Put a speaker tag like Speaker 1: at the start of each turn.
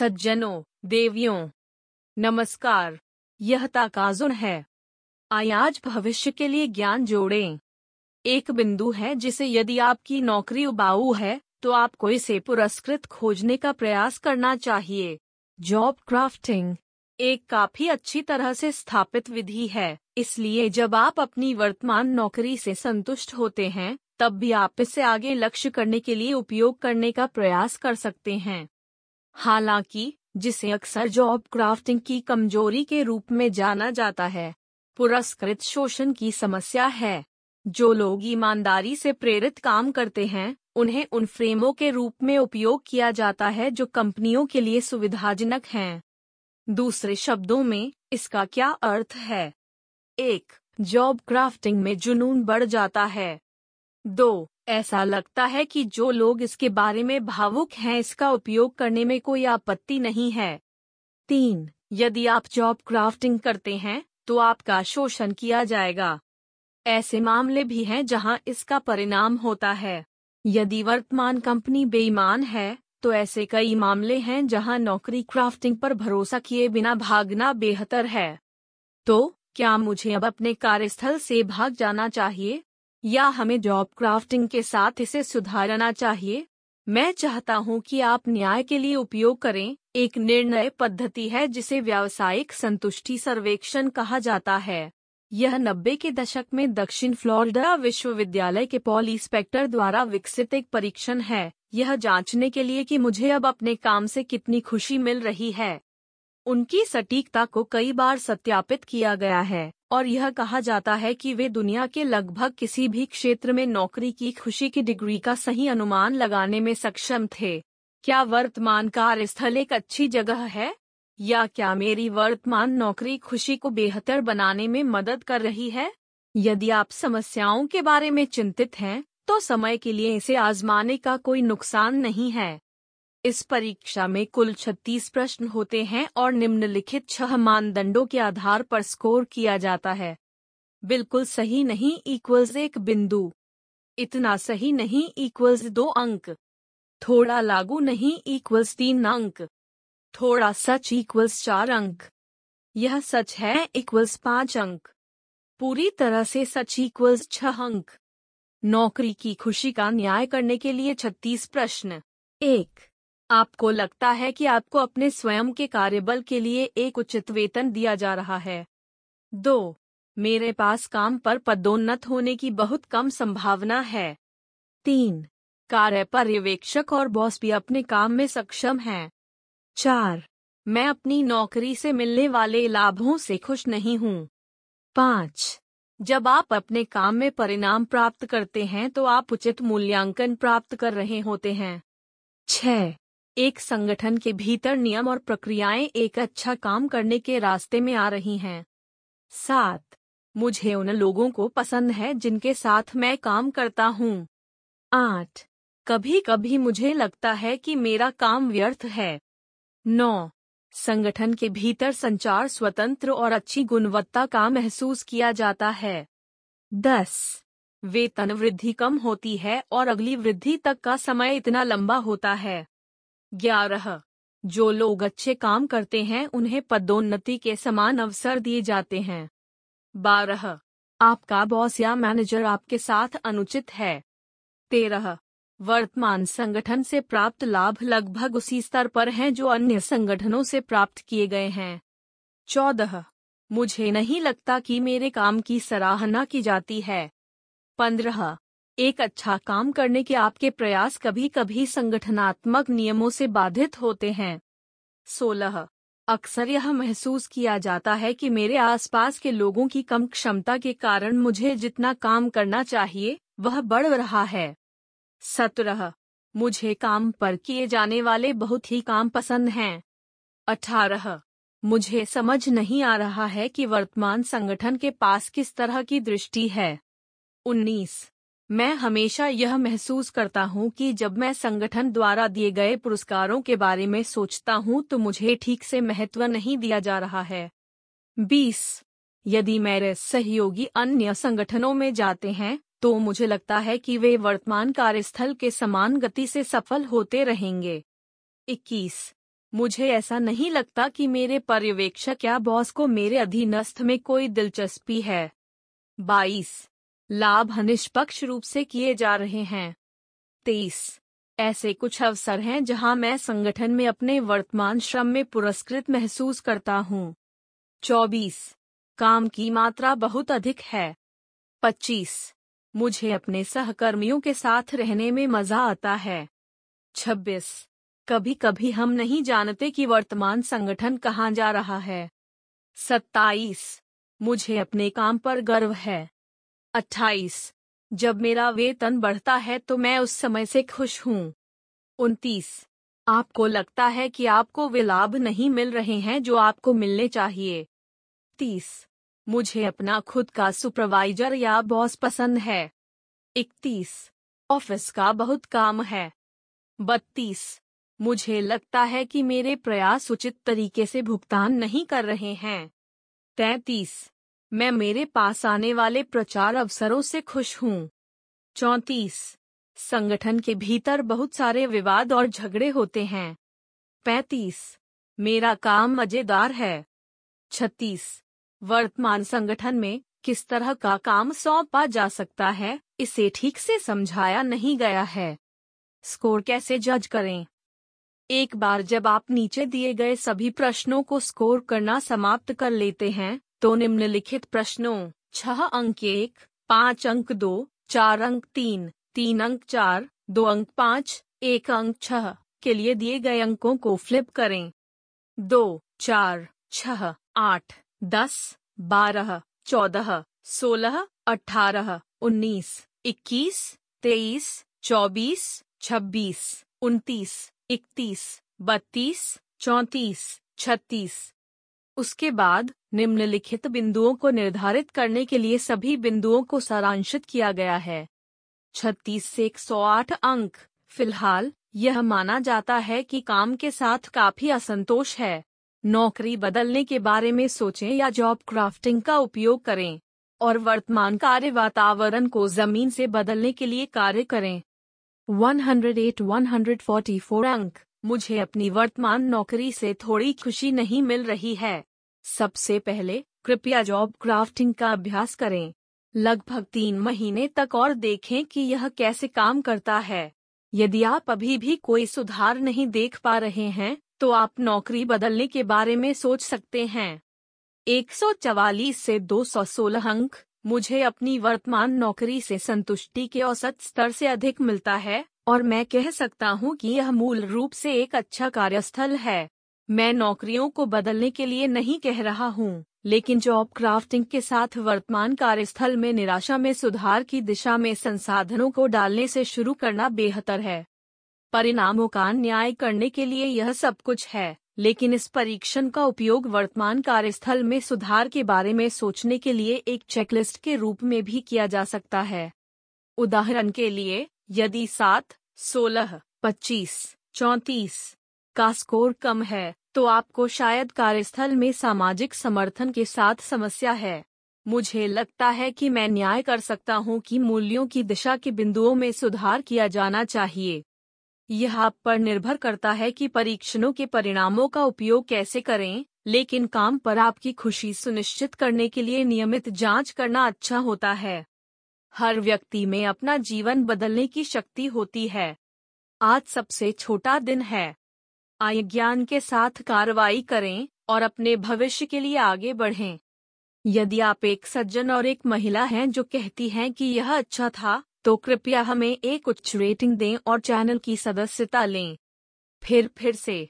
Speaker 1: सज्जनों, देवियों, नमस्कार, यह ताकाजुन है। आज भविष्य के लिए ज्ञान जोड़ें। एक बिंदु है जिसे यदि आपकी नौकरी उबाऊ है तो आपको इसे पुरस्कृत खोजने का प्रयास करना चाहिए। जॉब क्राफ्टिंग एक काफ़ी अच्छी तरह से स्थापित विधि है, इसलिए जब आप अपनी वर्तमान नौकरी से संतुष्ट होते हैं, तब भी आप इसे आगे लक्ष्य करने के लिए उपयोग करने का प्रयास कर सकते हैं। हालाँकि, जिसे अक्सर जॉब क्राफ्टिंग की कमज़ोरी के रूप में जाना जाता है, पुरस्कृत शोषण की समस्या है। जो लोग ईमानदारी से प्रेरित काम करते हैं, उन्हें उन फ्रेमों के रूप में उपयोग किया जाता है जो कंपनियों के लिए सुविधाजनक हैं। दूसरे शब्दों में, इसका क्या अर्थ है? एक जॉब क्राफ्टिंग में जुनून बढ़ जाता है। दो ऐसा लगता है कि जो लोग इसके बारे में भावुक हैं, इसका उपयोग करने में कोई आपत्ति नहीं है। तीन, यदि आप जॉब क्राफ्टिंग करते हैं तो आपका शोषण किया जाएगा। ऐसे मामले भी हैं जहाँ इसका परिणाम होता है। यदि वर्तमान कंपनी बेईमान है तो ऐसे कई मामले हैं जहाँ नौकरी क्राफ्टिंग पर भरोसा किए बिना भागना बेहतर है। तो क्या मुझे अब अपने कार्यस्थल से भाग जाना चाहिए? या हमें जॉब क्राफ्टिंग के साथ इसे सुधारना चाहिए? मैं चाहता हूँ कि आप न्याय के लिए उपयोग करें। एक निर्णय पद्धति है जिसे व्यावसायिक संतुष्टि सर्वेक्षण कहा जाता है। यह नब्बे के दशक में दक्षिण फ्लोरिडा विश्वविद्यालय के पॉल इंस्पेक्टर द्वारा विकसित एक परीक्षण है। यह जांचने के लिए कि मुझे अब अपने काम से कितनी खुशी मिल रही है। उनकी सटीकता को कई बार सत्यापित किया गया है, और यह कहा जाता है कि वे दुनिया के लगभग किसी भी क्षेत्र में नौकरी की खुशी की डिग्री का सही अनुमान लगाने में सक्षम थे। क्या वर्तमान कार्यस्थल एक अच्छी जगह है? या क्या मेरी वर्तमान नौकरी खुशी को बेहतर बनाने में मदद कर रही है? यदि आप समस्याओं के बारे में चिंतित हैं तो समय के लिए इसे आजमाने का कोई नुकसान नहीं है। इस परीक्षा में कुल 36 प्रश्न होते हैं और निम्नलिखित छह मानदंडों के आधार पर स्कोर किया जाता है। बिल्कुल सही नहीं इक्वल्स एक बिंदु। इतना सही नहीं इक्वल्स दो अंक। थोड़ा लागू नहीं इक्वल्स तीन अंक। थोड़ा सच इक्वल्स चार अंक। यह सच है इक्वल्स पाँच अंक। पूरी तरह से सच इक्वल्स छह अंक। नौकरी की खुशी का न्याय करने के लिए छत्तीस प्रश्न। एक आपको लगता है कि आपको अपने स्वयं के कार्यबल के लिए एक उचित वेतन दिया जा रहा है। दो, मेरे पास काम पर पदोन्नत होने की बहुत कम संभावना है। तीन, कार्य पर्यवेक्षक और बॉस भी अपने काम में सक्षम हैं। चार, मैं अपनी नौकरी से मिलने वाले लाभों से खुश नहीं हूँ। पाँच, जब आप अपने काम में परिणाम प्राप्त करते हैं तो आप उचित मूल्यांकन प्राप्त कर रहे होते हैं। छह एक संगठन के भीतर नियम और प्रक्रियाएँ एक अच्छा काम करने के रास्ते में आ रही हैं। सात, मुझे उन लोगों को पसंद है जिनके साथ मैं काम करता हूँ। आठ कभी कभी मुझे लगता है कि मेरा काम व्यर्थ है। नौ, संगठन के भीतर संचार स्वतंत्र और अच्छी गुणवत्ता का महसूस किया जाता है। दस, वेतन वृद्धि कम होती है और अगली वृद्धि तक का समय इतना लंबा होता है। ग्यारह। जो लोग अच्छे काम करते हैं, उन्हें पदोन्नति के समान अवसर दिए जाते हैं। बारह। आपका बॉस या मैनेजर आपके साथ अनुचित है। तेरह। वर्तमान संगठन से प्राप्त लाभ लगभग उसी स्तर पर हैं जो अन्य संगठनों से प्राप्त किए गए हैं। चौदह। मुझे नहीं लगता कि मेरे काम की सराहना की जाती है। पंद्रह। एक अच्छा काम करने के आपके प्रयास कभी कभी संगठनात्मक नियमों से बाधित होते हैं। सोलह, अक्सर यह महसूस किया जाता है कि मेरे आसपास के लोगों की कम क्षमता के कारण मुझे जितना काम करना चाहिए, वह बढ़ रहा है। सत्रह, मुझे काम पर किए जाने वाले बहुत ही काम पसंद हैं। अठारह, मुझे समझ नहीं आ रहा है कि वर्तमान संगठन के पास किस तरह की दृष्टि है। उन्नीस मैं हमेशा यह महसूस करता हूँ कि जब मैं संगठन द्वारा दिए गए पुरस्कारों के बारे में सोचता हूँ तो मुझे ठीक से महत्व नहीं दिया जा रहा है। बीस, यदि मेरे सहयोगी अन्य संगठनों में जाते हैं तो मुझे लगता है कि वे वर्तमान कार्यस्थल के समान गति से सफल होते रहेंगे। इक्कीस, मुझे ऐसा नहीं लगता कि मेरे पर्यवेक्षक या बॉस को मेरे अधीनस्थ में कोई दिलचस्पी है। बाईस लाभ निष्पक्ष रूप से किए जा रहे हैं। तेईस। ऐसे कुछ अवसर हैं जहाँ मैं संगठन में अपने वर्तमान श्रम में पुरस्कृत महसूस करता हूँ। चौबीस। काम की मात्रा बहुत अधिक है। पच्चीस। मुझे अपने सहकर्मियों के साथ रहने में मज़ा आता है। छब्बीस। कभी कभी हम नहीं जानते कि वर्तमान संगठन कहाँ जा रहा है। सत्ताईस। मुझे अपने काम पर गर्व है। अट्ठाईस। जब मेरा वेतन बढ़ता है तो मैं उस समय से खुश हूँ। उनतीस। आपको लगता है कि आपको वे लाभ नहीं मिल रहे हैं जो आपको मिलने चाहिए। तीस। मुझे अपना खुद का सुपरवाइजर या बॉस पसंद है। इकतीस। ऑफ़िस का बहुत काम है। बत्तीस। मुझे लगता है कि मेरे प्रयास उचित तरीके से भुगतान नहीं कर रहे हैं। तैतीस। मैं मेरे पास आने वाले प्रचार अवसरों से खुश हूँ। चौंतीस। संगठन के भीतर बहुत सारे विवाद और झगड़े होते हैं। पैतीस। मेरा काम मज़ेदार है। छत्तीस। वर्तमान संगठन में किस तरह का काम सौंपा जा सकता है, इसे ठीक से समझाया नहीं गया है। स्कोर कैसे जज करें? एक बार जब आप नीचे दिए गए सभी प्रश्नों को स्कोर करना समाप्त कर लेते हैं तो निम्नलिखित प्रश्नों, छह अंक एक, पाँच अंक दो, चार अंक तीन तीन अंक चार, दो अंक पाँच, एक अंक छह के लिए दिए गए अंकों को फ्लिप करें। दो, चार, छह, आठ, दस, बारह, चौदह, सोलह, अठारह, उन्नीस, इक्कीस, तेईस, चौबीस, छब्बीस, उनतीस, इकतीस, बत्तीस, चौंतीस, छत्तीस उसके बाद निम्नलिखित बिंदुओं को निर्धारित करने के लिए सभी बिंदुओं को सारांशित किया गया है। छत्तीस से एक सौ आठ अंक। फ़िलहाल, यह माना जाता है कि काम के साथ काफ़ी असंतोष है। नौकरी बदलने के बारे में सोचें या जॉब क्राफ्टिंग का उपयोग करें, और वर्तमान कार्य वातावरण को ज़मीन से बदलने के लिए कार्य करें। 108-144 अंक। मुझे अपनी वर्तमान नौकरी से थोड़ी खुशी नहीं मिल रही है। सबसे पहले कृपया जॉब क्राफ्टिंग का अभ्यास करें। लगभग तीन महीने तक और देखें कि यह कैसे काम करता है। यदि आप अभी भी कोई सुधार नहीं देख पा रहे हैं तो आप नौकरी बदलने के बारे में सोच सकते हैं। 144 से 216 अंक, मुझे अपनी वर्तमान नौकरी से संतुष्टि के औसत स्तर से अधिक मिलता है। और मैं कह सकता हूँ कि यह मूल रूप से एक अच्छा कार्यस्थल है। मैं नौकरियों को बदलने के लिए नहीं कह रहा हूँ, लेकिन जॉब क्राफ्टिंग के साथ वर्तमान कार्यस्थल में निराशा में सुधार की दिशा में संसाधनों को डालने से शुरू करना बेहतर है। परिणामों का न्याय करने के लिए यह सब कुछ है, लेकिन इस परीक्षण का उपयोग वर्तमान कार्यस्थल में सुधार के बारे में सोचने के लिए एक चेकलिस्ट के रूप में भी किया जा सकता है। उदाहरण के लिए यदि सात, सोलह, पच्चीस, चौंतीस का स्कोर कम है तो आपको शायद कार्यस्थल में सामाजिक समर्थन के साथ समस्या है। मुझे लगता है कि मैं न्याय कर सकता हूँ कि मूल्यों की दिशा के बिंदुओं में सुधार किया जाना चाहिए। यह आप पर निर्भर करता है कि परीक्षणों के परिणामों का उपयोग कैसे करें, लेकिन काम पर आपकी खुशी सुनिश्चित करने के लिए नियमित जाँच करना अच्छा होता है। हर व्यक्ति में अपना जीवन बदलने की शक्ति होती है। आज सबसे छोटा दिन है। आय ज्ञान के साथ कार्रवाई करें और अपने भविष्य के लिए आगे बढ़ें। यदि आप एक सज्जन और एक महिला हैं जो कहती हैं कि यह अच्छा था तो कृपया हमें एक उच्च रेटिंग दें और चैनल की सदस्यता लें। फिर फिर से।